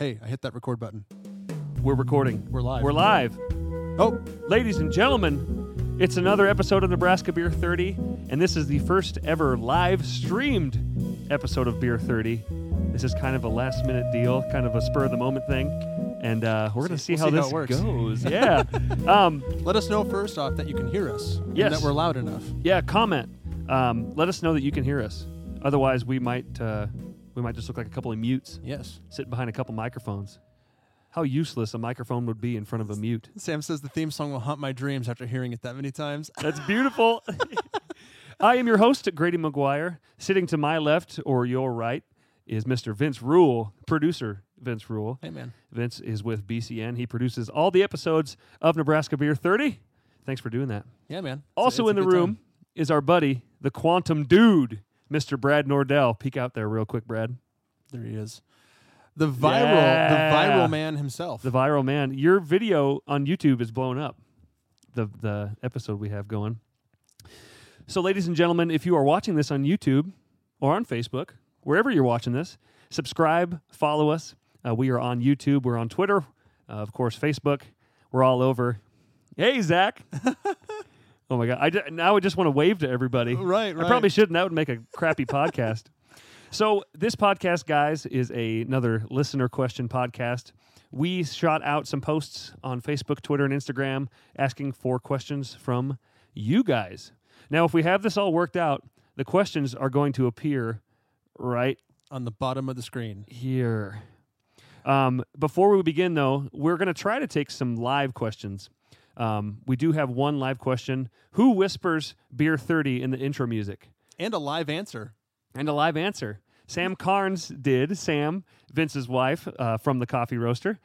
Hey, I hit that record button. We're recording. We're live. We're live. Oh, Ladies and gentlemen, it's another episode of Nebraska Beer 30, and this is the first ever live streamed episode of Beer 30. This is kind of a last minute deal, kind of a spur of the moment thing, and uh, we're going to see, we'll how see how this works. goes. Yeah. um, let us know first off that you can hear us. and Yes. that we're loud enough. yeah, comment. Um, let us know that you can hear us. Otherwise, we might uh, we might just look like a couple of mutes Yes. sitting behind a couple microphones. How useless a microphone would be in front of a mute. Sam says the theme song will haunt my dreams after hearing it that many times. That's beautiful. I am your host, Grady McGuire. Sitting to my left or your right is Mr. Vince Rule, producer Vince Rule. hey, man. Vince is with BCN. He produces all the episodes of Nebraska Beer 30. Thanks for doing that. Yeah, man. It's a- Also it's in the good room time. is our buddy, the Quantum Dude, Mr. Brad Nordell. Peek out there real quick, Brad. There he is. The viral, Yeah. the viral man himself. The viral man. Your video on YouTube is blowing up. The the episode we have going. So, ladies and gentlemen, if you are watching this on YouTube or on Facebook, wherever you're watching this, subscribe, follow us. Uh, we are on YouTube. We're on Twitter, uh, of course, Facebook. We're all over. Hey, Zach. oh my God! I ju- now I just want to wave to everybody. right, right. I probably shouldn't. That would make a crappy podcast. So this podcast, guys, is a, another listener question podcast. We shot out some posts on Facebook, Twitter, and Instagram asking for questions from you guys. Now, if we have this all worked out, the questions are going to appear right on the bottom of the screen. here. Um, before we begin, though, we're going to try to take some live questions. Um, we do have one live question. Who whispers beer 30 in the intro music? And a live answer. And a live answer. Sam Carnes did. Sam, Vince's wife uh, from the Coffee Roaster.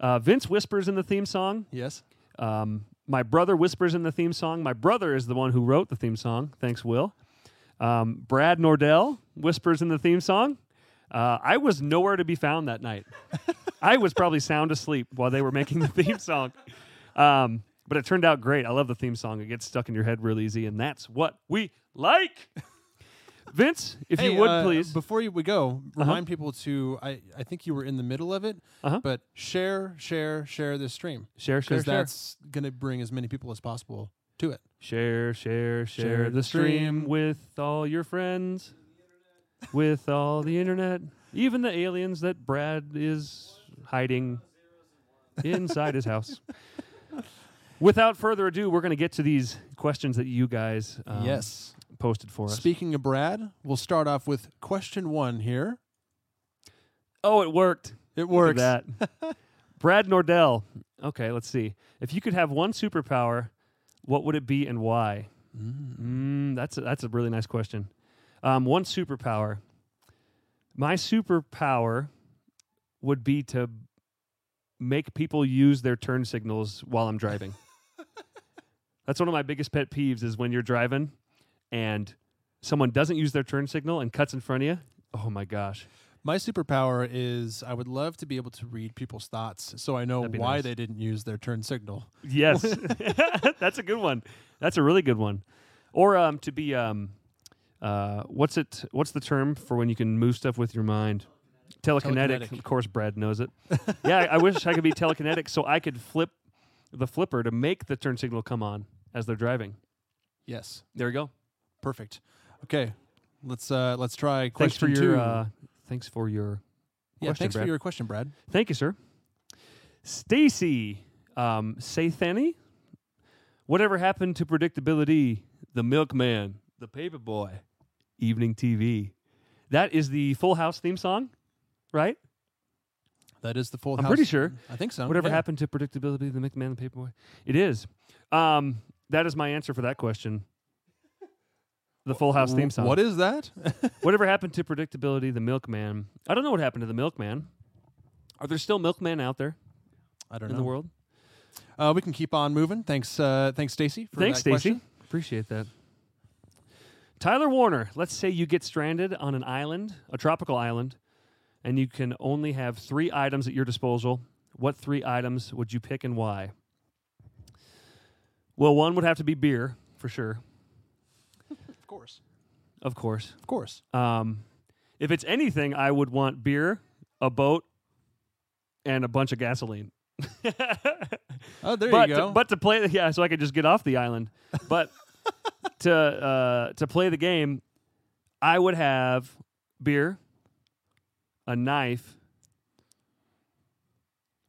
Uh, Vince whispers in the theme song. Yes. Um, my brother whispers in the theme song. My brother is the one who wrote the theme song. Thanks, Will. Um, Brad Nordell whispers in the theme song. Uh, I was nowhere to be found that night. I was probably sound asleep while they were making the theme song. Um, but it turned out great. I love the theme song. It gets stuck in your head real easy, and that's what we like. Vince, if Hey, you would uh, please. Before you, we go, Uh-huh. remind people to. I, I think you were in the middle of it, Uh-huh. but share, share, share this stream Share, share, because share. that's going to bring as many people as possible to it. Share, share, share, the stream. with all your friends, with all the internet, even the aliens that Brad is hiding inside his house. Without further ado, we're going to get to these questions that you guys um, yes. posted for us. Speaking of Brad, we'll start off with question one here. oh, it worked. It at that. Brad Nordell. Okay, let's see. If you could have one superpower, what would it be and why? Mm, that's a, that's a really nice question. Um, one superpower. My superpower would be to make people use their turn signals while I'm driving. That's one of my biggest pet peeves is when you're driving and someone doesn't use their turn signal and cuts in front of you. Oh my gosh. My superpower is I would love to be able to read people's thoughts so I know why nice. they didn't use their turn signal. Yes, that's a good one. That's a really good one. Or um, to be um, uh, what's it? What's the term for when you can move stuff with your mind? Telekinetic. Telekinetic. Of course, Brad knows it. yeah, I, I wish I could be telekinetic so I could flip the flipper to make the turn signal come on as they're driving. Yes. There we go. Perfect. Okay. Let's uh let's try Thanks for question your. two. Uh, thanks for your. yeah, question, thanks Brad. for your question, Brad. Thank you, sir. Stacy, um, Sathani, whatever happened to predictability? The milkman, the paper boy, evening TV. That is the Full House theme song, right? That is the full I'm house. pretty sure. I think so. Whatever yeah. happened to predictability? The milkman, the paper boy. It is. Um, that is my answer for that question. The Full House theme song. What is that? Whatever happened to predictability? The milkman. I don't know what happened to the milkman. Are there still milkmen out there I don't in know. the world? Uh, we can keep on moving. Thanks, uh, thanks, Stacy. for Thanks, that Stacy. question. Appreciate that. Tyler Warner, let's say you get stranded on an island, a tropical island, and you can only have three items at your disposal. What three items would you pick and why? Well, one would have to be beer, for sure, Of course, of course. of course. Um, if it's anything, I would want beer, a boat, and a bunch of gasoline. Oh, there but you go. To, but to play, the- yeah, so I could just get off the island. But to uh, to play the game, I would have beer, a knife,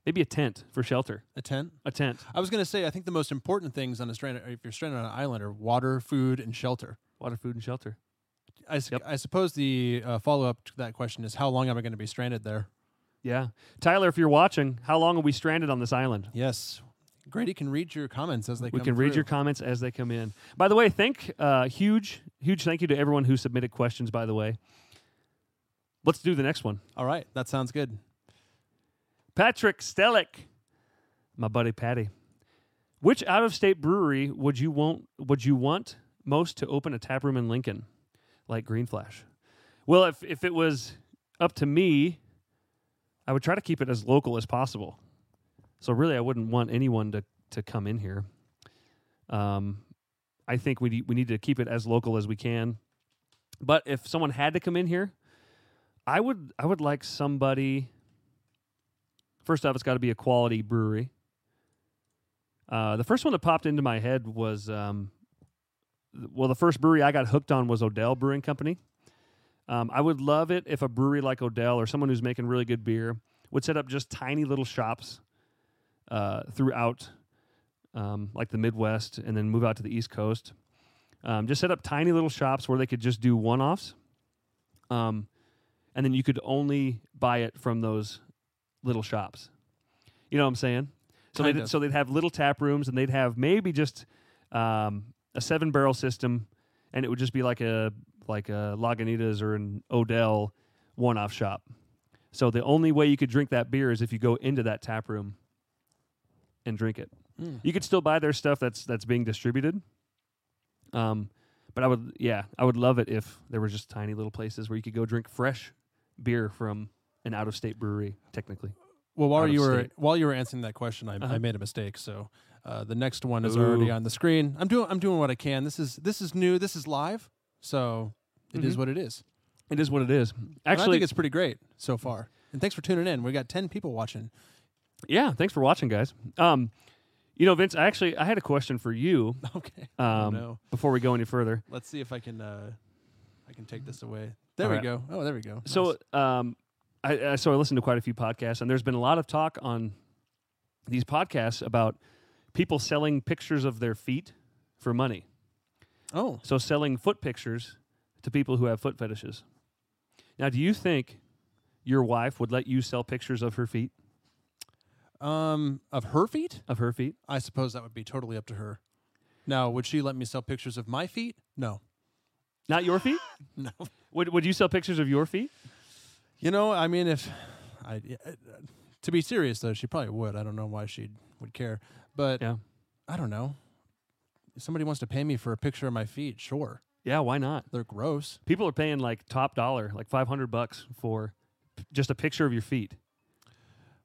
maybe a tent for shelter. a tent. A tent, I was going to say, I think the most important things on a stranded, if you're stranded on an island, are water, food, and shelter. water, food, and shelter. I, s- Yep. I suppose the uh, follow up to that question is, how long am I going to be stranded there? Yeah, Tyler, if you're watching, how long are we stranded on this island? Yes, Grady can read your comments as they we can read your comments as they come in. By the way, thank uh, huge huge thank you to everyone who submitted questions. By the way, let's do the next one. All right, that sounds good. Patrick Stellick, my buddy Patty. Which out of state brewery would you want would you want most to open a tap room in Lincoln, like Green Flash? Well, if if it was up to me, I would try to keep it as local as possible. So really, I wouldn't want anyone to to come in here. Um, I think we we need to keep it as local as we can. But if someone had to come in here, I would I would like somebody. First off, it's got to be a quality brewery. Uh, the first one that popped into my head was, um, well, the first brewery I got hooked on was Odell Brewing Company. Um, I would love it if a brewery like Odell or someone who's making really good beer would set up just tiny little shops uh, throughout, um, like the Midwest, and then move out to the East Coast. Um, just set up tiny little shops where they could just do one-offs, um, and then you could only buy it from those little shops. You know what I'm saying? So Kind they'd, of. so they'd have little tap rooms, and they'd have maybe just um, a seven barrel system, and it would just be like a like a Lagunitas or an Odell one off shop. So the only way you could drink that beer is if you go into that tap room and drink it. Mm. You could still buy their stuff that's that's being distributed. Um, but I would, yeah, I would love it if there were just tiny little places where you could go drink fresh beer from an out of state brewery. Technically, Well, while you were state. while you were answering that question, I, I Uh-huh. made a mistake. So uh, the next one is already on the screen. I'm doing I'm doing what I can. This is this is new. This is live. So it is Mhm. what it is. it is what it is. And I think it's pretty great so far. And thanks for tuning in. We got ten people watching. yeah. Thanks for watching, guys. Um, you know, Vince, I actually I had a question for you Okay. um, oh, no. before we go any further. Let's see if I can uh, I can take this away. There All we right. go. Oh, there we go. So, um, I, I so I listened to quite a few podcasts, and there's been a lot of talk on these podcasts about people selling pictures of their feet for money. Oh, So, selling foot pictures to people who have foot fetishes. Now, do you think your wife would let you sell pictures of her feet? um, of her feet. Of her feet? I suppose that would be totally up to her. Now, would she let me sell pictures of my feet? No. Not your feet? No. Would Would you sell pictures of your feet? You know, I mean, if I uh, to be serious though, she probably would. I don't know why she would care, but Yeah. I don't know. If somebody wants to pay me for a picture of my feet, sure. Yeah, why not? They're gross. People are paying like top dollar, like five hundred bucks for p- just a picture of your feet.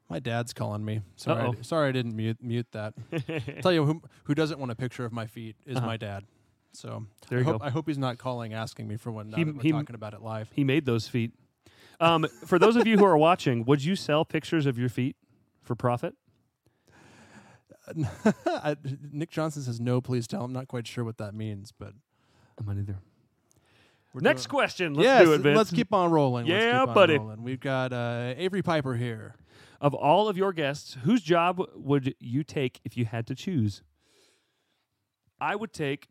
My dad's calling me. Sorry, I, sorry, I didn't mute mute that. Tell you who who doesn't want a picture of my feet is Uh-huh. my dad. So There I you hope, go. I hope he's not calling asking me for one. Now He- he- talking about it live. He made those feet. Um, for those of you who are watching, would you sell pictures of your feet for profit? I, Nick Johnson says no. Please tell. I'm not quite sure what that means, but I'm not either. we're Next doing- question. Let's yes, do it, Vince. let's keep on rolling. Let's Yeah, keep on buddy. rolling. We've got uh, Avery Piper here. Of all of your guests, whose job would you take if you had to choose? I would take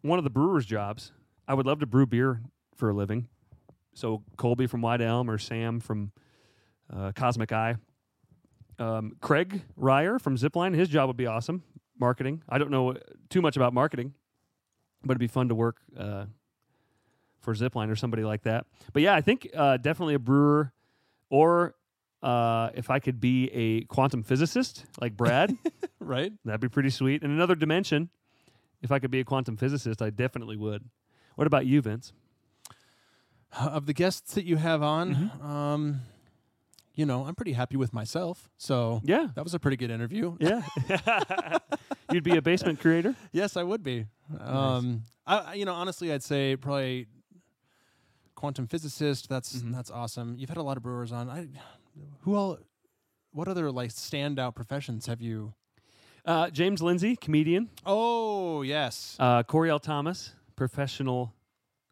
one of the brewer's jobs. I would love to brew beer for a living. So Colby from White Elm or Sam from uh, Cosmic Eye. Um, Craig Ryer from Zipline, his job would be awesome. Marketing. I don't know too much about marketing, but it'd be fun to work uh, for Zipline or somebody like that. But yeah, I think uh, definitely a brewer or uh, if I could be a quantum physicist like Brad, right? that'd be pretty sweet. In another dimension, if I could be a quantum physicist, I definitely would. What about you, Vince? Of the guests that you have on, Mm-hmm. um, you know, I'm pretty happy with myself. So Yeah. that was a pretty good interview. Yeah. You'd be a basement creator? Yes, I would be. Um, I, you know, honestly, I'd say probably quantum physicist. That's Mhm. that's awesome. You've had a lot of brewers on. I, who all? What other like standout professions have you? Uh, James Lindsay, comedian. Oh yes, Uh, Coriel Thomas, professional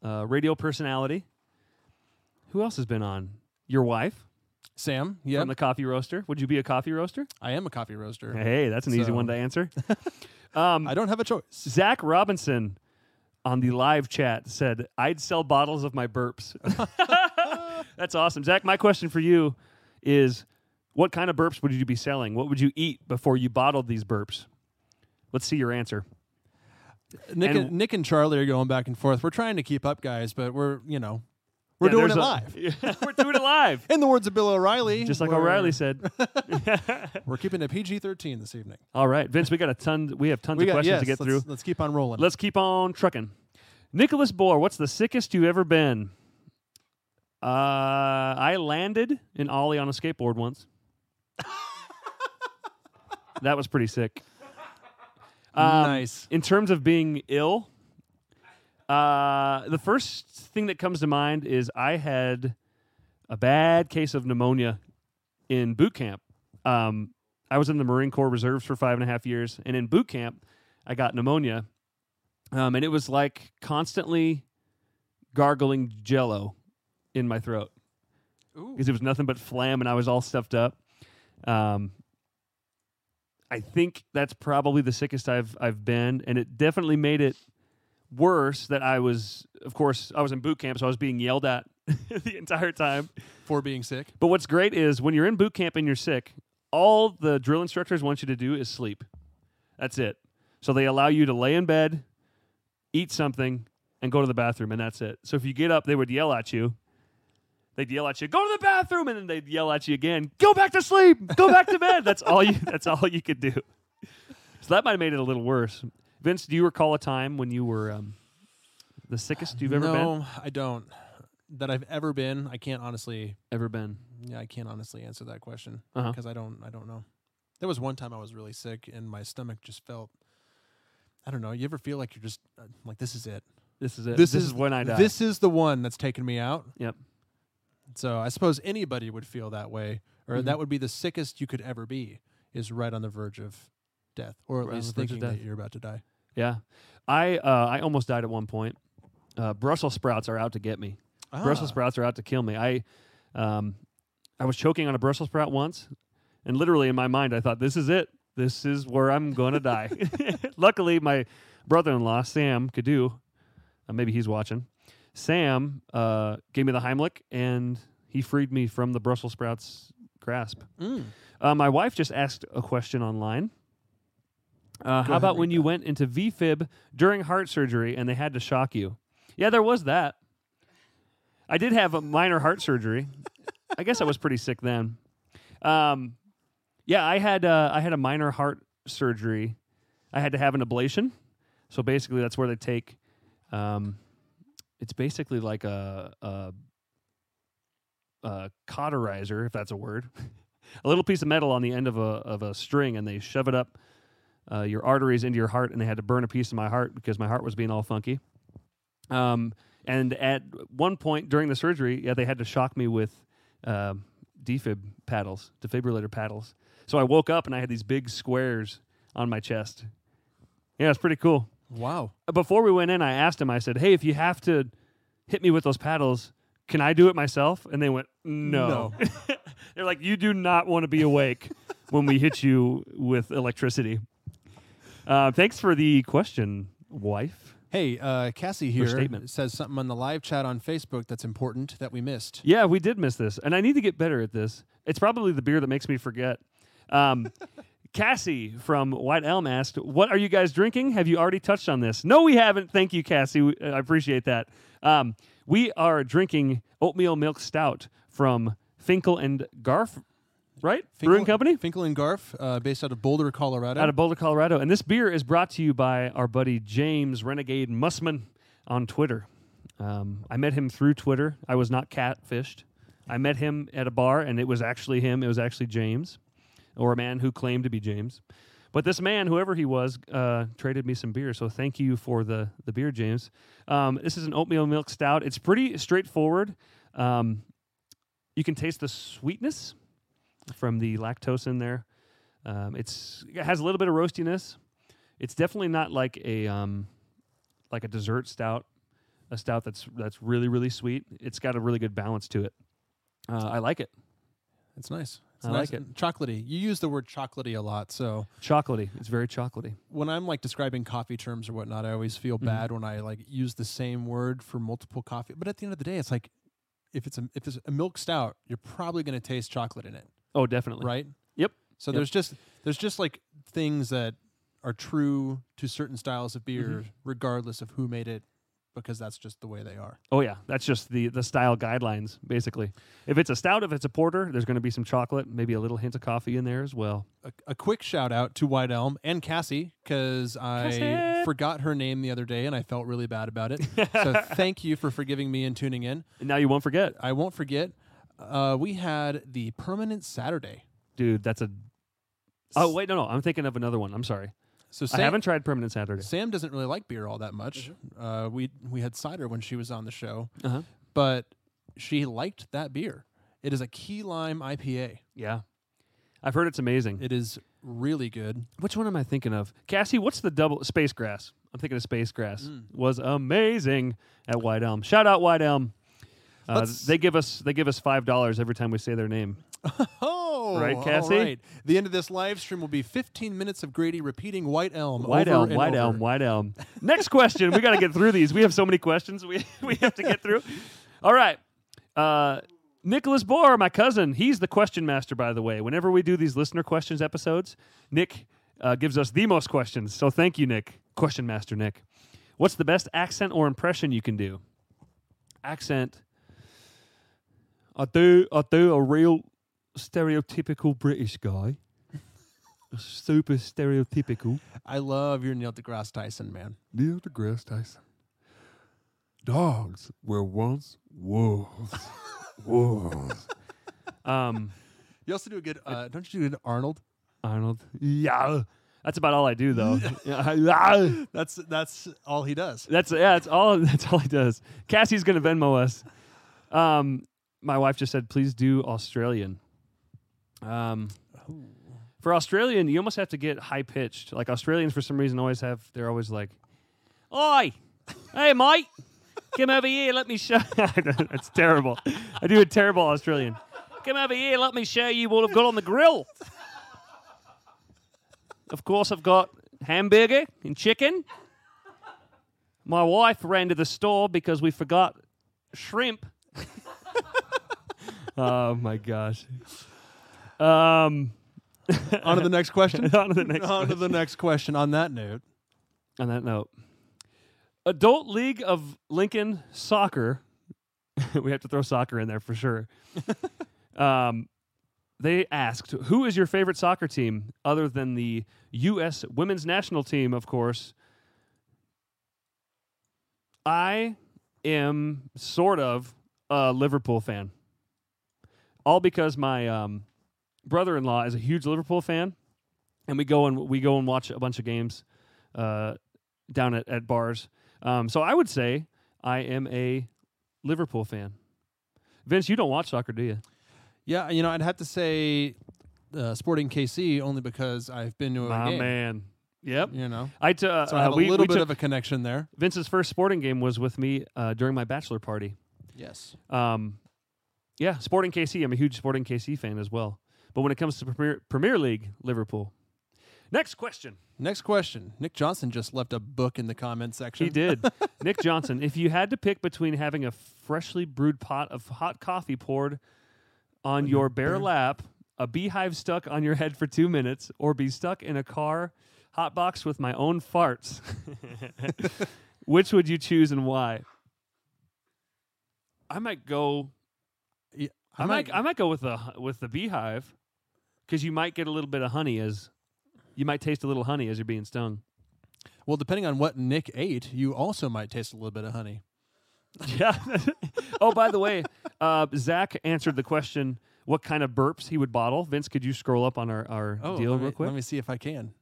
uh, radio personality. Who else has been on? Your wife Sam. Yeah, from the coffee roaster. Would you be a coffee roaster? I am a coffee roaster. Hey, that's an easy So- one to answer. um, I don't have a choice. Zach Robinson on the live chat said, I'd sell bottles of my burps. That's awesome. Zach, my question for you is what kind of burps would you be selling? What would you eat before you bottled these burps? Let's see your answer. Nick and, And- Nick and Charlie are going back and forth. We're trying to keep up, guys, but we're you know we're Yeah, doing it a- live. We're doing it live. In the words of Bill O'Reilly, Just like O'Reilly said. we're keeping it PG-13 this evening. All right, Vince, we got a ton. We have tons We of got questions yes, to get let's, through. Let's keep on rolling. Let's keep on trucking. Nicholas Bohr, what's the sickest you've ever been? Uh, I landed in Ollie on a skateboard once. that was pretty sick. Um, nice. In terms of being ill, uh, the first thing that comes to mind is I had a bad case of pneumonia in boot camp. Um, I was in the Marine Corps Reserves for five and a half years, and in boot camp, I got pneumonia, um, and it was like constantly gargling Jello in my throat because it was nothing but phlegm, and I was all stuffed up. Um, I think that's probably the sickest I've I've been, and it definitely made it worse that I was, of course, I was in boot camp, so I was being yelled at the entire time. For being sick. But what's great is when you're in boot camp and you're sick, all the drill instructors want you to do is sleep. That's it. So they allow you to lay in bed, eat something, and go to the bathroom, and that's it. So if you get up, they would yell at you. They'd yell at you, "Go to the bathroom," and then they'd yell at you again, "Go back to sleep. Go back to bed." That's all you. That's all you could do. So that might have made it a little worse. Vince, do you recall a time when you were um, the sickest you've ever been? no, I don't. That I've ever been. I can't honestly. Ever been? Yeah, I can't honestly answer that question Uh-huh. because I don't. I don't know. There was one time I was really sick and my stomach just felt. I don't know. You ever feel like you're just uh, like this is it? This is it. This this is is when I die. This is the one that's taken me out. Yep. So I suppose anybody would feel that way, or Mhm. that would be the sickest you could ever be, is right on the verge of death, or at Right least the verge of thinking that you're about to die. Yeah, I uh, I almost died at one point. Uh, Brussels sprouts are out to get me. Brussels Ah. sprouts are out to kill me. I um, I was choking on a Brussels sprout once, and literally in my mind I thought, "This is it. This is where I'm going to die." Luckily, my brother-in-law Sam Cadu, uh, maybe he's watching. Sam uh, gave me the Heimlich, and he freed me from the Brussels sprouts grasp. Mm. Uh, my wife just asked a question online. Uh, how about when you went into VFib during heart surgery and they had to shock you? Yeah, there was that. I did have a minor heart surgery. I guess I was pretty sick then. Um, yeah, I had uh, I had a minor heart surgery. I had to have an ablation. So basically, that's where they take. Um, it's basically like a, a, a cauterizer, if that's a word, a little piece of metal on the end of a of a string, and they shove it up uh, your arteries into your heart, and they had to burn a piece of my heart because my heart was being all funky. Um, and at one point during the surgery, yeah, they had to shock me with um, defib paddles, defibrillator paddles. So I woke up and I had these big squares on my chest. Yeah, it's pretty cool. Wow. Before we went in, I asked him. I said, "Hey, if you have to hit me with those paddles, can I do it myself?" And they went, "No." They're like, "You do not want to be awake when we hit you with electricity." Uh, thanks for the question, wife. Hey, uh, Cassie here statement. says something on the live chat on Facebook that's important that we missed. Yeah, we did miss this, and I need to get better at this. It's probably the beer that makes me forget. Um, Cassie from White Elm asked, "What are you guys drinking? Have you already touched on this?" No, we haven't. Thank you, Cassie. We- I appreciate that. Um, we are drinking oatmeal milk stout from Finkel and Garf right? Finkel, Brewing Company Finkel and Garf, uh, based out of Boulder, Colorado. out of Boulder, Colorado. And this beer is brought to you by our buddy James Renegade Mussman on Twitter. Um, I met him through Twitter. I was not catfished. I met him at a bar, and it was actually him. It was actually James, or a man who claimed to be James. But this man, whoever he was, uh, traded me some beer. So thank you for the the beer, James. Um, this is an oatmeal milk stout. It's pretty straightforward. Um, you can taste the sweetness from the lactose in there. Um, it's it has a little bit of roastiness. It's definitely not like a um, like a dessert stout, a stout that's that's really really sweet. It's got a really good balance to it. Uh, I like it. It's nice. It's I nice like it. Chocolatey. You use the word chocolatey a lot, so Chocolatey. It's very chocolatey. when I'm like describing coffee terms or whatnot, I always feel Mhm. bad when I like use the same word for multiple coffee. But at the end of the day, it's like if it's a if it's a milk stout, you're probably going to taste chocolate in it, Oh, definitely. right? Yep. So Yep. there's just there's just like things that are true to certain styles of beer, Mhm. regardless of who made it, because that's just the way they are. Oh yeah, that's just the the style guidelines basically. If it's a stout, if it's a porter, there's going to be some chocolate, maybe a little hint of coffee in there as well. a, a quick shout out to White Elm and Cassie because I Cassie. forgot her name the other day and I felt really bad about it. so thank you for forgiving me and tuning in. And now you won't forget, I won't forget. Uh, we had the permanent Saturday. dude. That's a. Oh wait, no, no. I'm thinking of another one. I'm sorry. So I haven't tried Permanent Saturday. Sam doesn't really like beer all that much. Uh, we we had cider when she was on the show, Uh-huh. but she liked that beer. It is a key lime IPA. Yeah, I've heard it's amazing. It is really good. Which one am I thinking of? Cassie, what's the double space grass? I'm thinking of space grass. Mm. Was amazing at White Elm. Shout out White Elm. Uh, they give us they give us five dollars every time we say their name. Oh, Right, Cassie? right. The end of this live stream will be 15 minutes of Grady repeating White Elm. White over Elm, White over. Elm, White Elm. Next question. we got to get through these. We have so many questions we we have to get through. All right. Uh, Nicholas Bohr, my cousin, he's the question master, by the way. Whenever we do these listener questions episodes, Nick uh, gives us the most questions. So thank you, Nick. Question master, Nick. What's the best accent or impression you can do? Accent. I do. I do a real stereotypical British guy. Super stereotypical. I love your Neil deGrasse Tyson, man. Neil deGrasse Tyson. Dogs were once wolves. wolves. Um, You also do a good, uh, don't you do an Arnold? Arnold. Yeah. That's about all I do, though. Yeah. That's that's all he does. that's yeah. That's all. That's all he does. Cassie's gonna Venmo us. Um, my wife just said, please do Australian. Um, for Australian, you almost have to get high pitched. Like Australians, for some reason, always have. They're always like, "Oi, hey mate, come over here. Let me show." That's terrible. I do a terrible Australian. Come over here. Let me show you what I've got on the grill. Of course, I've got hamburger and chicken. My wife ran to the store because we forgot shrimp. oh my gosh. Um, On to the next question. on to the next. On to the next question. On that note, On that note, Adult League of Lincoln Soccer. we have to throw soccer in there for sure. um, they asked, "Who is your favorite soccer team other than the U.S. Women's National Team?" Of course, I am sort of a Liverpool fan, all because my um, brother-in-law is a huge Liverpool fan, and we go and we go and watch a bunch of games uh, down at, at bars. Um, so I would say I am a Liverpool fan. Vince, you don't watch soccer, do you? yeah, you know, I'd have to say uh, Sporting KC only because I've been to a My game. man. Yep. You know, I t- uh, so I have uh, a little bit of a connection there. Vince's first sporting game was with me uh, during my bachelor party. Yes. Um, yeah, Sporting KC. I'm a huge Sporting KC fan as well. But when it comes to Premier, Premier League, Liverpool. Next question. Next question. Nick Johnson just left a book in the comment section. He did. Nick Johnson, if you had to pick between having a freshly brewed pot of hot coffee poured on your bare lap, a beehive stuck on your head for two minutes, or be stuck in a car hot box with my own farts, which would you choose and why? I might go. I, might. I might go with the with the beehive. because you might get a little bit of honey as you might taste a little honey as you're being stung. Well, depending on what Nick ate, you also might taste a little bit of honey. Yeah. oh, by the way, uh, Zach answered the question what kind of burps he would bottle. Vince, could you scroll up on our, our Oh, deal me, real quick? Let me see if I can.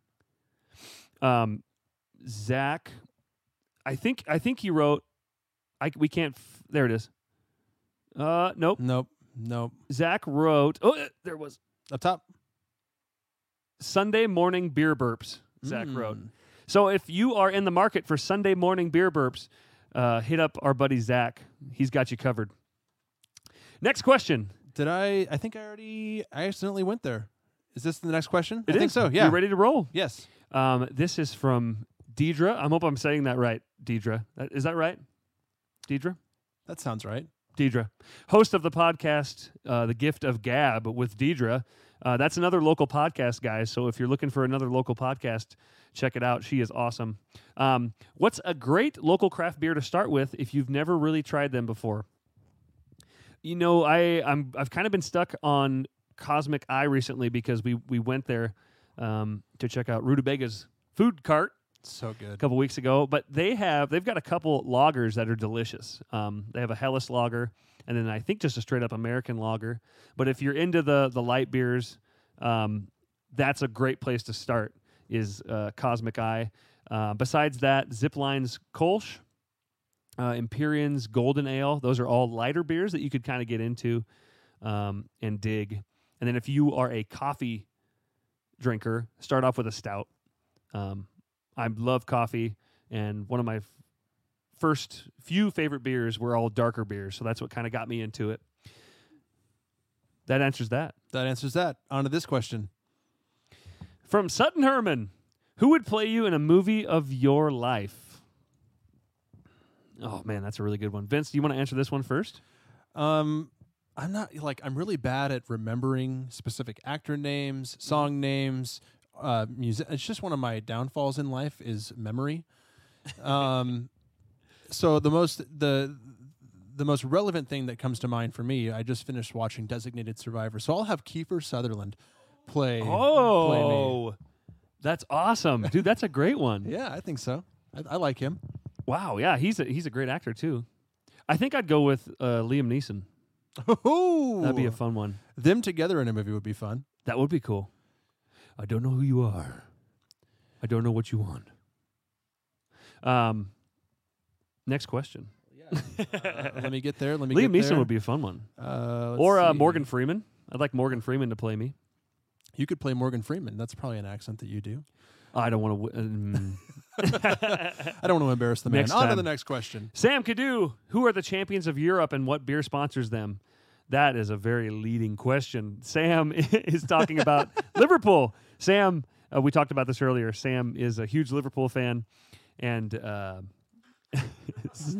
um, Zach, I think I think he wrote. I we can't. F- there it is. Uh, nope. Nope. Nope. Zach wrote. Oh, uh, there was Up top. Sunday morning beer burps. Zach wrote. Mm. So if you are in the market for Sunday morning beer burps, uh, hit up our buddy Zach. He's got you covered. Next question. Did I? I think I already. I accidentally went there. Is this the next question? It I think so. Yeah. You ready to roll? Yes. Um, this is from Deidre. I hope I'm saying that right. Deidre. is that right? Deidre? That sounds right. Deidre, host of the podcast, uh, The Gift of Gab with Deidre. Uh, that's another local podcast, guys. So if you're looking for another local podcast, check it out. She is awesome. Um, what's a great local craft beer to start with if you've never really tried them before? You know, I I'm I've kind of been stuck on Cosmic Eye recently because we we went there um, to check out Rutabaga's food cart So good. a couple weeks ago. But they have they've got a couple lagers that are delicious. Um, they have a Helles lager, and then I think just a straight up American lager. But if you're into the the light beers, um, that's a great place to start. Is uh, Cosmic Eye. Uh, besides that, Zipline's Kolsch, uh, Empyrean's Golden Ale. Those are all lighter beers that you could kind of get into um, and dig. And then if you are a coffee drinker, start off with a stout. Um, I love coffee, and one of my first few favorite beers were all darker beers, so that's what kind of got me into it. That answers that. That answers that. On to this question. From Sutton Herman, who would play you in a movie of your life? Oh man, that's a really good one. Vince, do you want to answer this one first? Um, I'm not like I'm really bad at remembering specific actor names, song names, uh, music. It's just one of my downfalls in life is memory. Um, so the most the the most relevant thing that comes to mind for me, I just finished watching Designated Survivor, so I'll have Kiefer Sutherland play. play me. Oh, that's awesome, dude. That's a great one. yeah, I think so. I, I like him. Wow, yeah, he's a he's a great actor too. I think I'd go with uh, Liam Neeson. That'd be a fun one. them together in a movie would be fun. That would be cool. I don't know who you are. I don't know what you want. Um, next question. Uh, let me get there. Let me. Liam Neeson there. would be a fun one, Uh, or uh. Morgan Freeman. I'd like Morgan Freeman to play me. You could play Morgan Freeman. That's probably an accent that you do. I don't want to. W- um, I don't want to embarrass the man. Next On to the next question. Sam Cadu, who are the champions of Europe and what beer sponsors them? That is a very leading question. Sam is talking about Liverpool. Sam, uh, we talked about this earlier. Sam is a huge Liverpool fan, and uh,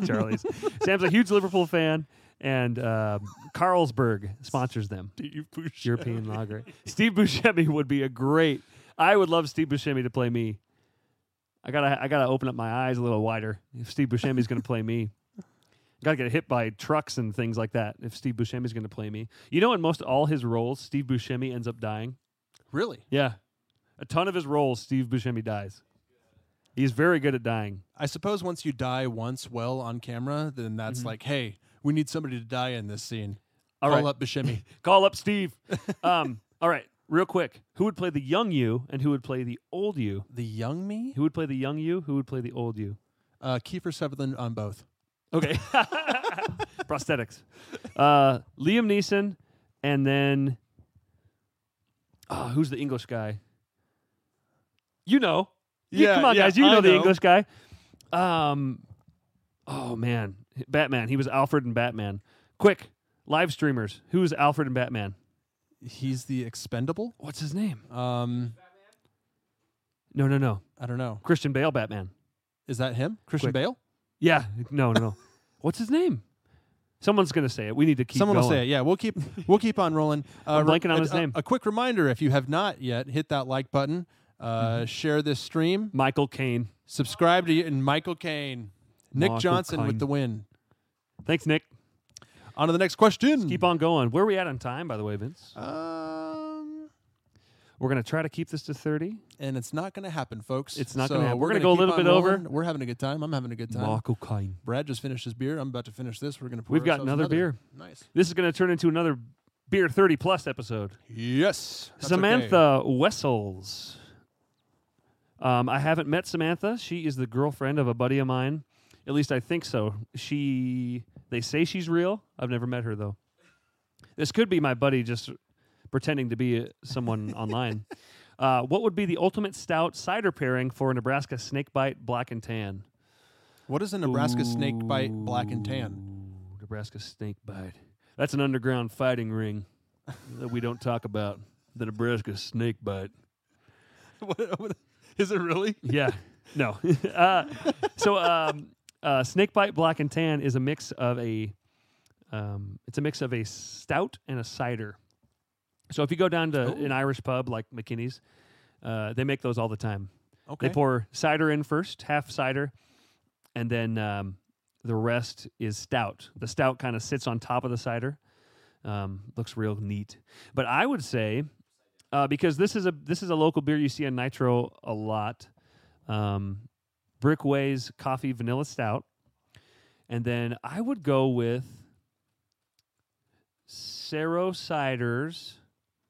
Charlie's. Sam's a huge Liverpool fan, and uh, Carlsberg sponsors them. European lager. Steve Buscemi would be a great. I would love Steve Buscemi to play me. I gotta I gotta open up my eyes a little wider if Steve Buscemi's gonna play me. Gotta get hit by trucks and things like that if Steve Buscemi's gonna play me. You know, in most all his roles, Steve Buscemi ends up dying. Really? Yeah, a ton of his roles, Steve Buscemi dies. He's very good at dying. I suppose once you die once well on camera, then that's like, hey, we need somebody to die in this scene. Mm-hmm. All Call right. up Buscemi. Call up Steve. um, all right, real quick. Who would play the young you and who would play the old you? the young me? Who would play the young you? Who would play the old you? Uh, Kiefer Sutherland on both. Okay. Prosthetics. Uh, Liam Neeson, and then oh, who's the English guy? You know. You- Yeah, come on, yeah, guys. You I know, the know. English guy. Um, oh man, Batman. He was Alfred and Batman. Quick, live streamers. Who's Alfred and Batman? He's the expendable. What's his name? Um, No, no, no. I don't know. Christian Bale Batman. Is that him? Christian Quick. Bale? Yeah. No, no, no. What's his name? Someone's gonna say it. We need to keep. Someone going. will say it. Yeah, we'll keep we'll keep on rolling. Uh, I'm blanking on a- his name. A quick reminder: if you have not yet, hit that like button, uh, Mm-hmm. share this stream, Michael Caine. subscribe to you and Michael Caine, Nick Michael Johnson Caine. with the win. Thanks, Nick. On to the next question. Keep on going. Where are we at on time, by the way, Vince? Um, We're gonna try to keep this to thirty. and it's not going to happen, folks. It's not So gonna happen. We're We're gonna go a little on bit over. rolling. We're having a good time. I'm having a good time. Marco Kine. Brad just finished his beer. I'm about to finish this. We're going to. We've got another beer. Nice. This is gonna turn into another beer thirty plus episode. Yes. that's okay. Samantha Wessels. Um, I haven't met Samantha. She is the girlfriend of a buddy of mine. At least I think so. She they say she's real. I've never met her though. This could be my buddy just pretending to be uh, someone online. Uh, what would be the ultimate stout cider pairing for a Nebraska snakebite black and tan? What is a Nebraska snake bite black and tan? Nebraska snakebite. That's an underground fighting ring that we don't talk about. The Nebraska snakebite. What- what- is it really? Yeah. No. uh, so um, uh, snakebite black and tan is a mix of a um, it's a mix of a stout and a cider. So if you go down to Ooh. an Irish pub like McKinney's, uh, they make those all the time. Okay. They pour cider in first, half cider, and then um, the rest is stout. The stout kind of sits on top of the cider. Um, looks real neat. But I would say uh, because this is a this is a local beer you see on Nitro a lot. Um, Brickway's coffee vanilla stout, and then I would go with Cerro Ciders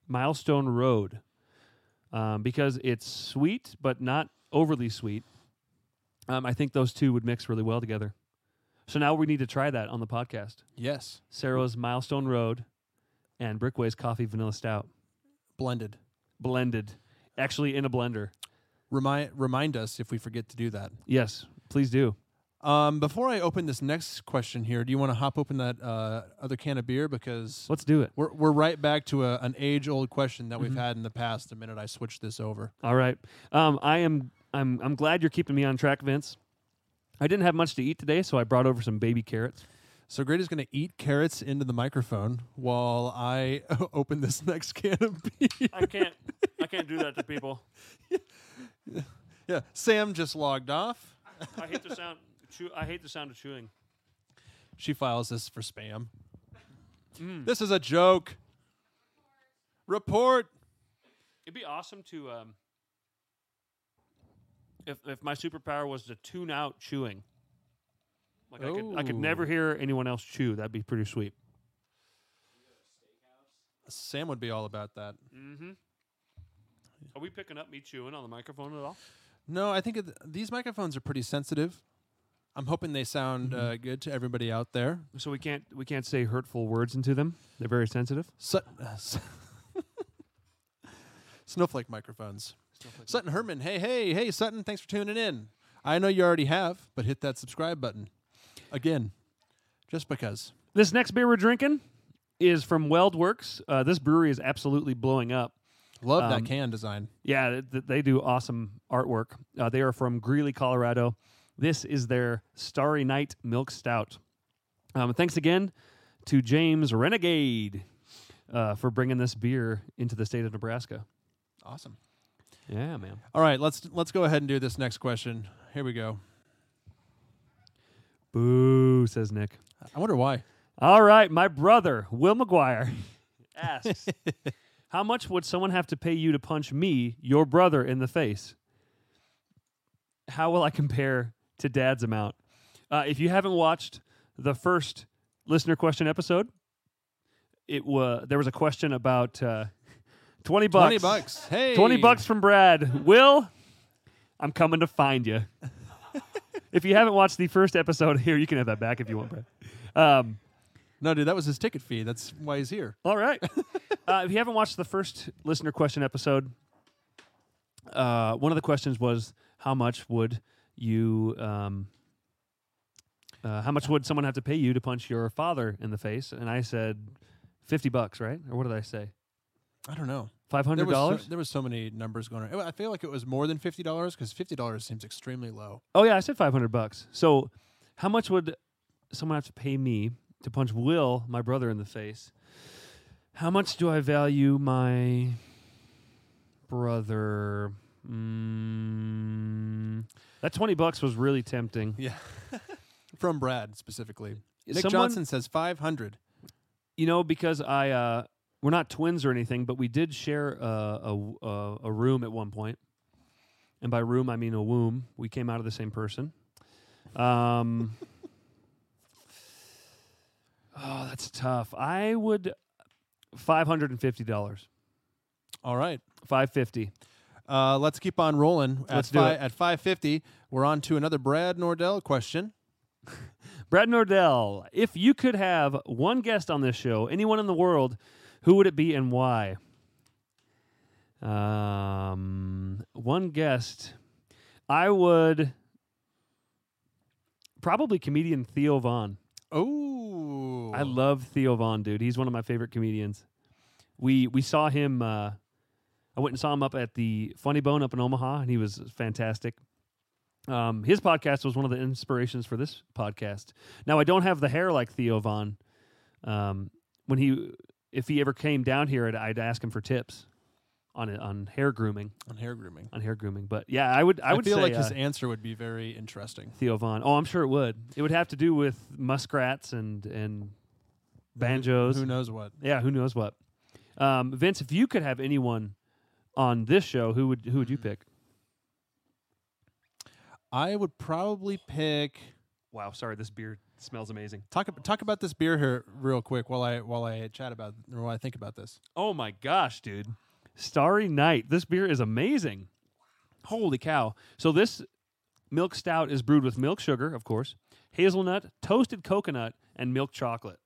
Milestone Road um, because it's sweet but not overly sweet. Um, I think those two would mix really well together. So now we need to try that on the podcast. yes. Sarah's Milestone Road and Brickway's Coffee Vanilla Stout Blended. blended, actually in a blender. Remind remind us if we forget to do that. Yes, please do. Um, before I open this next question here, do you want to hop open that uh, other can of beer because Let's do it. we're we're right back to a, an age old question that we've Mhm. had in the past. The minute I switched this over, All right. Um, I am. I'm. I'm glad you're keeping me on track, Vince. I didn't have much to eat today, so I brought over some baby carrots. so Grady's going to eat carrots into the microphone while I open this next can of beer. I can't. I can't do that to people. yeah, Sam just logged off. I hate the sound. Chew, I hate the sound of chewing. She files this for spam. Mm. This is a joke. Report. It'd be awesome to. Um, if if my superpower was to tune out chewing. Like I could, I could never hear anyone else chew. That'd be pretty sweet. Sam would be all about that. Mm-hmm. Are we picking up me chewing on the microphone at all? No, I think it, these microphones are pretty sensitive. I'm hoping they sound Mm-hmm. uh, good to everybody out there. So we can't we can't say hurtful words into them. They're very sensitive. Sut- uh, s- Snowflake microphones. Sutton Herman, hey, hey, hey, Sutton, thanks for tuning in. I know you already have, but hit that subscribe button. Again, just because. This next beer we're drinking is from WeldWerks. Uh, this brewery is absolutely blowing up. Love Um, that can design. Yeah, th- th- they do awesome artwork. Uh, they are from Greeley, Colorado. This is their Starry Night Milk Stout. Um, thanks again to James Renegade uh, for bringing this beer into the state of Nebraska. Awesome. Yeah, man. All right, let's let's go ahead and do this next question. Here we go. Boo, says Nick. I wonder why. All right, my brother, Will McGuire, asks How much would someone have to pay you to punch me, your brother, in the face? How will I compare to dad's amount? Uh, if you haven't watched the first listener question episode, it was there was a question about uh, 20 bucks. 20 bucks. Hey. 20 bucks from Brad. Will, I'm coming to find you. if you haven't watched the first episode, here, you can have that back if you want, Brad. Um, No, dude, that was his ticket fee. That's why he's here. all right. uh, if you haven't watched the first listener question episode, uh, one of the questions was how much would you, um, uh, how much would someone have to pay you to punch your father in the face? And I said, 50 bucks, right? Or what did I say? I don't know. 500? There was, so, there was so many numbers going on. I feel like it was more than fifty dollars because fifty dollars seems extremely low. Oh yeah, I said five hundred bucks. So, how much would someone have to pay me to punch Will, my brother, in the face? How much do I value my brother? Mm, that twenty bucks was really tempting. Yeah, from Brad specifically. Nick Someone- Johnson says five hundred. you know, because I uh, we're not twins or anything, but we did share uh, a, w- uh, a room at one point. And by room, I mean a womb. We came out of the same person. Um, oh, that's tough. I would five hundred and fifty dollars. All right. Five fifty. Uh, let's keep on rolling. At Let's do fi- it. At 550, we're on to another Brad Nordell question. Brad Nordell, if you could have one guest on this show, anyone in the world, who would it be and why? Um, one guest, I would probably comedian Theo Von. Oh. I love Theo Von, dude. He's one of my favorite comedians. We we saw him. Uh, I went and saw him up at the Funny Bone up in Omaha, and he was fantastic. Um, his podcast was one of the inspirations for this podcast. Now I don't have the hair like Theo Von. Um, when he, if he ever came down here, I'd, I'd ask him for tips on on hair grooming, on hair grooming. on hair grooming. But yeah, I would I would feel say like his uh, answer would be very interesting. Theo Von. Oh, I'm sure it would. It would have to do with muskrats and and banjos. Who knows what? Yeah, who knows what? Um, Vince, if you could have anyone on this show, who would who would you pick? I would probably pick. Wow, sorry, this beer smells amazing. Talk ab- talk about this beer here real quick while I while I chat about or while I think about this. Oh my gosh, dude. Starry Night. This beer is amazing. Holy cow. So this milk stout is brewed with milk sugar, of course, hazelnut, toasted coconut, and milk chocolate.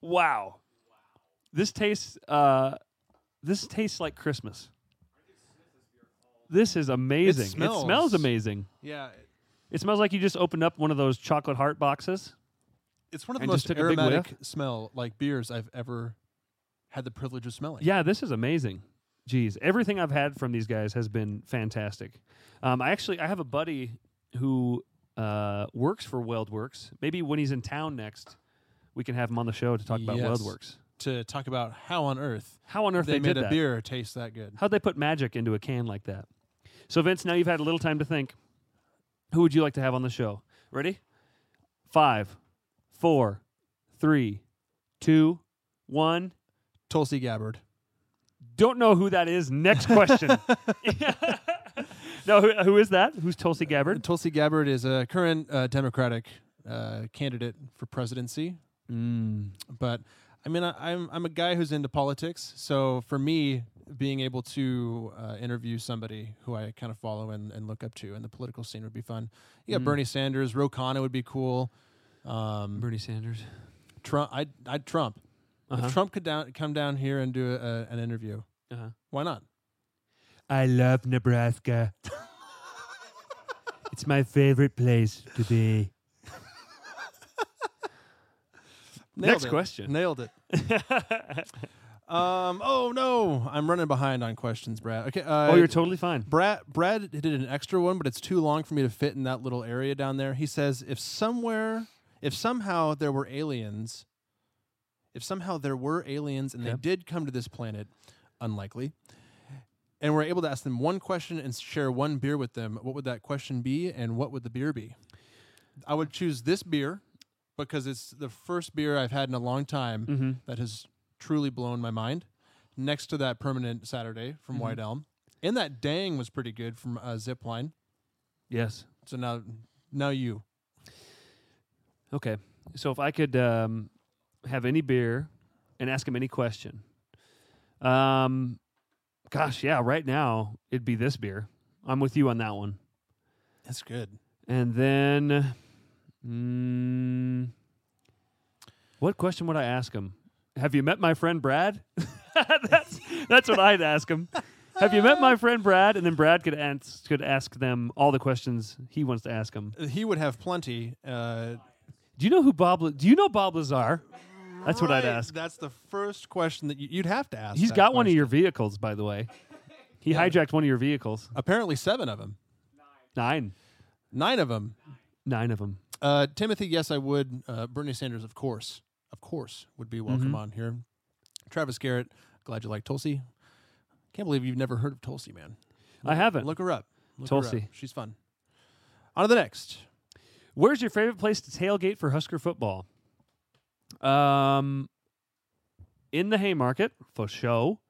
Wow. This tastes uh this tastes like Christmas. This is amazing. It smells- smells amazing. Yeah, It smells like you just opened up one of those chocolate heart boxes. it's one of the most aromatic smell like beers I've ever had the privilege of smelling. Yeah, this is amazing. Jeez, everything I've had from these guys has been fantastic. Um, I actually I have a buddy who uh, works for WeldWerks. Maybe when he's in town next, we can have him on the show to talk about Yes. WeldWerks. To talk about how on earth How on earth they, they, made did a that? beer taste that good. How'd they put magic into a can like that? So Vince, now you've had a little time to think. Who would you like to have on the show? Ready? Five, four, three, two, one. Tulsi Gabbard. Don't know who that is. Next question. no, who, who is that? Who's Tulsi Gabbard? Tulsi Gabbard is a current uh, Democratic uh, candidate for presidency. Mm. But I mean, I, I'm I'm a guy who's into politics, so for me, being able to uh, interview somebody who I kind of follow and, and look up to in the political scene would be fun. You got Mm. Bernie Sanders, Ro Khanna would be cool. Um, Bernie Sanders. Trump, I'd, I'd Trump. Uh-huh. If Trump could down, come down here and do a, an interview, Uh-huh. why not? I love Nebraska. it's my favorite place to be. Next it. question. Nailed it. Um. Oh no, I'm running behind on questions, Brad. Okay. Uh, oh, you're totally fine. Brad Brad did an extra one, but it's too long for me to fit in that little area down there. He says if somewhere, if somehow there were aliens, if somehow there were aliens and Okay. they did come to this planet, unlikely, and we're able to ask them one question and share one beer with them, what would that question be, and what would the beer be? I would choose this beer because it's the first beer I've had in a long time Mm-hmm. that has truly blown my mind. Next to that permanent Saturday from Mhm. White Elm, and that dang was pretty good from uh, Zipline. Yes. So now, now you. Okay. So if I could um, have any beer and ask him any question, um, gosh, yeah, right now it'd be this beer. I'm with you on that one. That's good. And then, mm, what question would I ask him? Have you met my friend Brad? that's that's what I'd ask him. Have you met my friend Brad? And then Brad could ans- could ask them all the questions he wants to ask them. Uh, He would have plenty. Uh, Do you know who Bob? La- Do you know Bob Lazar? That's what I'd right, ask. That's the first question that you, you'd have to ask. He's that got one of question. your vehicles, by the way. He hijacked one of your vehicles. Apparently, seven of them. Nine, Nine of them. nine of them. Uh, Timothy, yes, I would. Uh, Bernie Sanders, of course, of course, would be welcome Mhm. on here. Travis Garrett, glad you like Tulsi. Can't believe you've never heard of Tulsi, man. I haven't. Look her up. Look her up. Tulsi. She's fun. On to the next. Where's your favorite place to tailgate for Husker football? Um, in the Haymarket for show.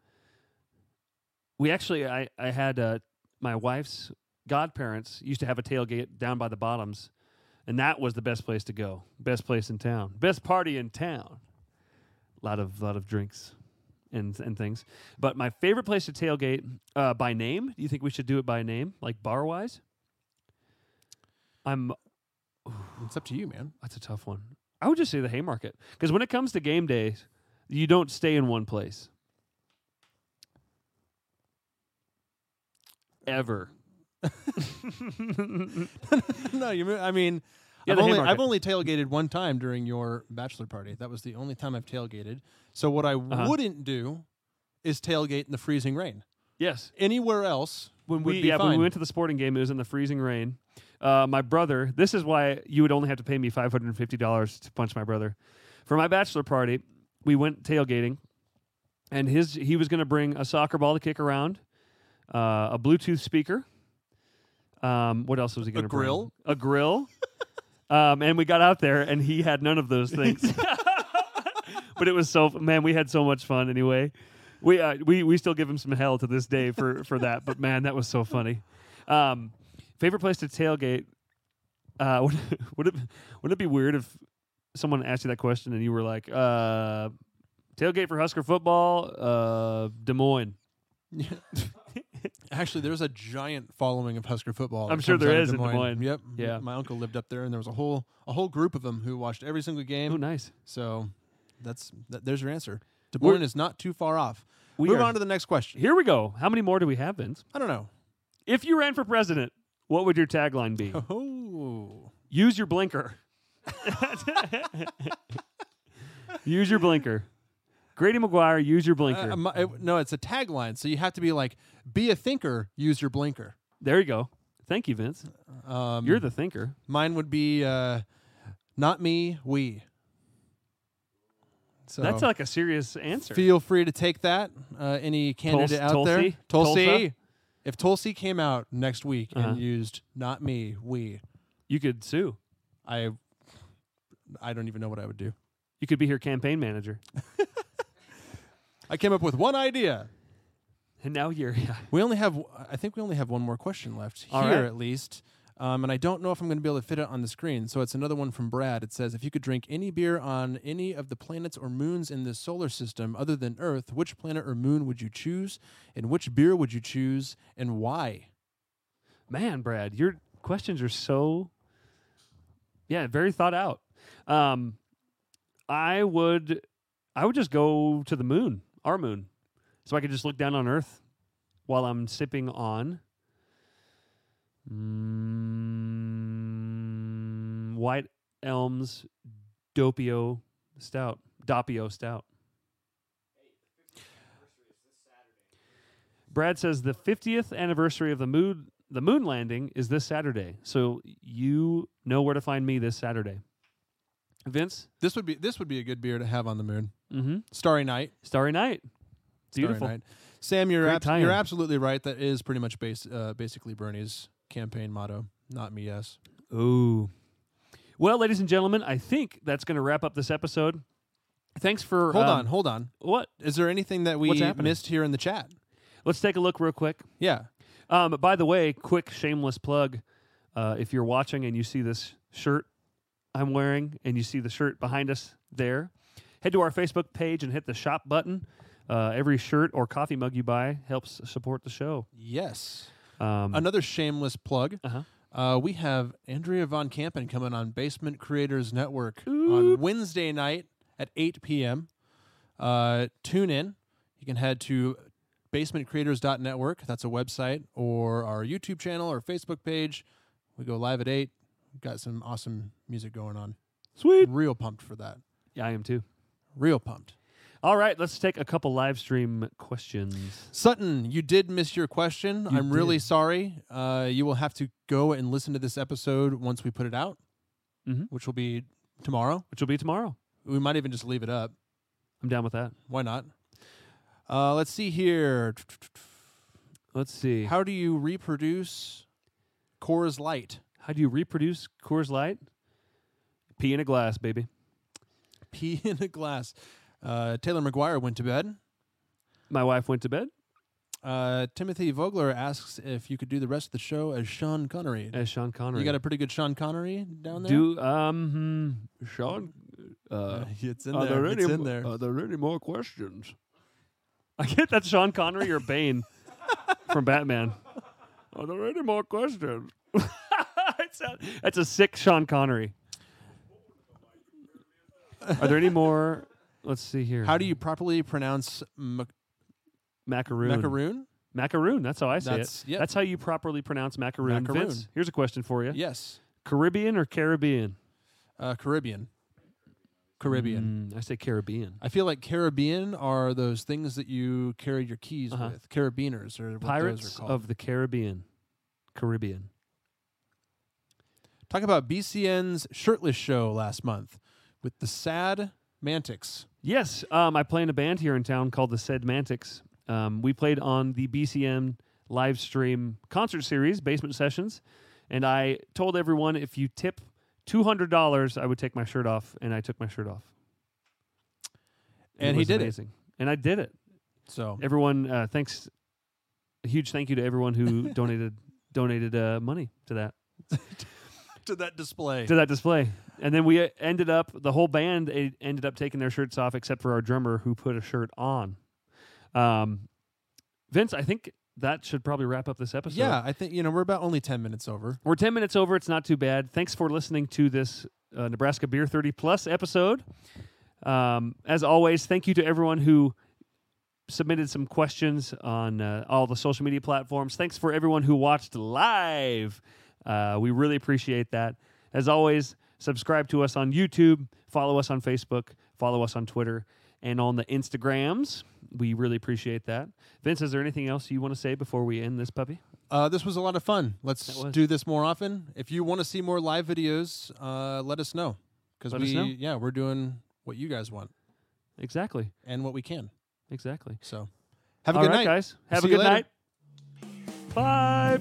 We actually, I, I had uh, my wife's godparents used to have a tailgate down by the bottoms, and that was the best place to go. Best place in town. Best party in town. A lot of lot of drinks and and things. But my favorite place to tailgate uh, by name. Do you think we should do it by name, like bar wise? I'm. It's up to you, man. That's a tough one. I would just say the Haymarket because when it comes to game days, you don't stay in one place. Ever. no, you. mean- I mean, Yeah, I've only I've only tailgated one time during your bachelor party. That was the only time I've tailgated. So what I Uh-huh. wouldn't do is tailgate in the freezing rain. Yes. Anywhere else When would we be yeah when we went to the sporting game, it was in the freezing rain. Uh, my brother. This is why you would only have to pay me five hundred and fifty dollars to punch my brother. For my bachelor party, we went tailgating, and his he was going to bring a soccer ball to kick around, uh, a Bluetooth speaker. Um, what else was he going to bring? A grill? A grill. um, and we got out there, and he had none of those things. but it was so man, we had so much fun anyway. We uh, we we still give him some hell to this day for for that. But man, that was so funny. Um, favorite place to tailgate? Uh, would would it would it be weird if someone asked you that question and you were like, uh, tailgate for Husker football, uh, Des Moines? Actually, there's a giant following of Husker football. I'm sure there is there out of is in Des Moines. Yep. Yeah. My uncle lived up there, and there was a whole a whole group of them who watched every single game. Oh, nice. So that's that, there's your answer. Des Moines is not too far off. We Move are- on to the next question. Here we go. How many more do we have, Vince? I don't know. If you ran for president, what would your tagline be? Oh, Use your blinker. use your blinker. Grady McGuire, use your blinker. Uh, my- it- no, it's a tagline. So you have to be like, be a thinker, use your blinker. there you go. Thank you, Vince. Um, You're the thinker. mine would be uh, not me, we. So That's like a serious answer. feel free to take that. Uh, any candidate out there, Tulsi? Tulsi. Tulsa? If Tulsi came out next week Uh-huh. and used not me, we, you could sue. I, I don't even know what I would do. You could be her campaign manager. I came up with one idea. And now you're yeah. We only have, I think we only have one more question left All here right. at least. Um, and I don't know if I'm going to be able to fit it on the screen. So it's another one from Brad. It says, if you could drink any beer on any of the planets or moons in this solar system other than Earth, which planet or moon would you choose? And which beer would you choose? And why? Man, Brad, your questions are so yeah, very thought out. Um I would I would just go to the moon, our moon. So I could just look down on Earth while I'm sipping on mm, White Elms Doppio Stout. Doppio Stout. Brad says the 50th anniversary of the moon the moon landing is this Saturday. So you know where to find me this Saturday. Vince? This would be this would be a good beer to have on the moon. Mm-hmm. Starry Night. Starry Night. Starry Beautiful. Night. Sam, you're Great abs- tie-in. you're absolutely right. That is pretty much base, uh, basically Bernie's campaign motto. Not me, yes. Ooh. Well, ladies and gentlemen, I think that's going to wrap up this episode. Thanks for Hold um, on, hold on. What? Is there anything that we What's happening? missed here in the chat? Let's take a look real quick. Yeah. Um, by the way, quick shameless plug. Uh, if you're watching and you see this shirt I'm wearing and you see the shirt behind us there, head to our Facebook page and hit the shop button. Uh, every shirt or coffee mug you buy helps support the show. Yes. Um, Another shameless plug. uh-huh. Uh, we have Andrea Von Campen coming on Basement Creators Network Oop. on Wednesday night at 8 p.m. Uh, tune in. You can head to basementcreators.network. That's a website, or our YouTube channel or Facebook page. We go live at 8. We've got some awesome music going on. Sweet. Real pumped for that. Yeah, I am too. Real pumped. All right, let's take a couple live stream questions. Sutton, you did miss your question. You I'm really sorry. Uh, you will have to go and listen to this episode once we put it out, Mhm. which will be tomorrow. Which will be tomorrow. We might even just leave it up. I'm down with that. Why not? Uh, let's see here. Let's see. How, How do you reproduce Coors Light? Do you reproduce Coors Light? Pee in a glass, baby. Pee in a glass. Uh, Taylor McGuire went to bed. My wife went to bed Uh, Timothy Vogler asks if you could do the rest of the show as Sean Connery. as Sean Connery. You got a pretty good Sean Connery down there. do um hmm, Sean. Uh, Uh, it's in are there. there It's any in there. Are there any more questions? I get that Sean Connery or Bane from Batman. Are there any more questions? It's a- that's a sick Sean Connery. Are there any more? Let's see here. How do you properly pronounce mac- macaroon? macaroon? Macaroon. That's how I say That's- it. yep. That's how you properly pronounce macaroon. Macaroon. Vince, here's a question for you: Yes. Caribbean or Caribbean? Uh, Caribbean. Caribbean. Mm, I say Caribbean. I feel like Caribbean are those things that you carry your keys Uh-huh. with. Carabiners or what those Pirates are called. of the Caribbean. Caribbean. Talk about BCN's shirtless show last month with the sad Mantics. Yes, um, I play in a band here in town called the Sedmantics. Um, we played on the BCN live stream concert series, Basement Sessions, and I told everyone if you tip two hundred dollars, I would take my shirt off, and I took my shirt off. And he did it. amazing. and I did it. So Everyone, uh, thanks. A huge thank you to everyone who donated donated uh, money to that to that display. to that display. And then we uh, ended up the whole band eh, ended up taking their shirts off except for our drummer who put a shirt on. Um, Vince, I think that should probably wrap up this episode. yeah, I think you know we're about only ten minutes over. We're 10 minutes over. It's not too bad. Thanks for listening to this uh, Nebraska Beer 30 Plus episode. Um, as always, thank you to everyone who submitted some questions on uh, all the social media platforms. Thanks for everyone who watched live. Uh, we really appreciate that. As always, subscribe to us on YouTube, follow us on Facebook, follow us on Twitter, and on the Instagrams. We really appreciate that. Vince, is there anything else you want to say before we end this puppy? Uh, this was a lot of fun. Let's do this more often. If you want to see more live videos, uh, let us know because we know. yeah we're doing what you guys want Exactly. and what we can. Exactly. So have a All good right, night, guys. Have See a good night. Bye.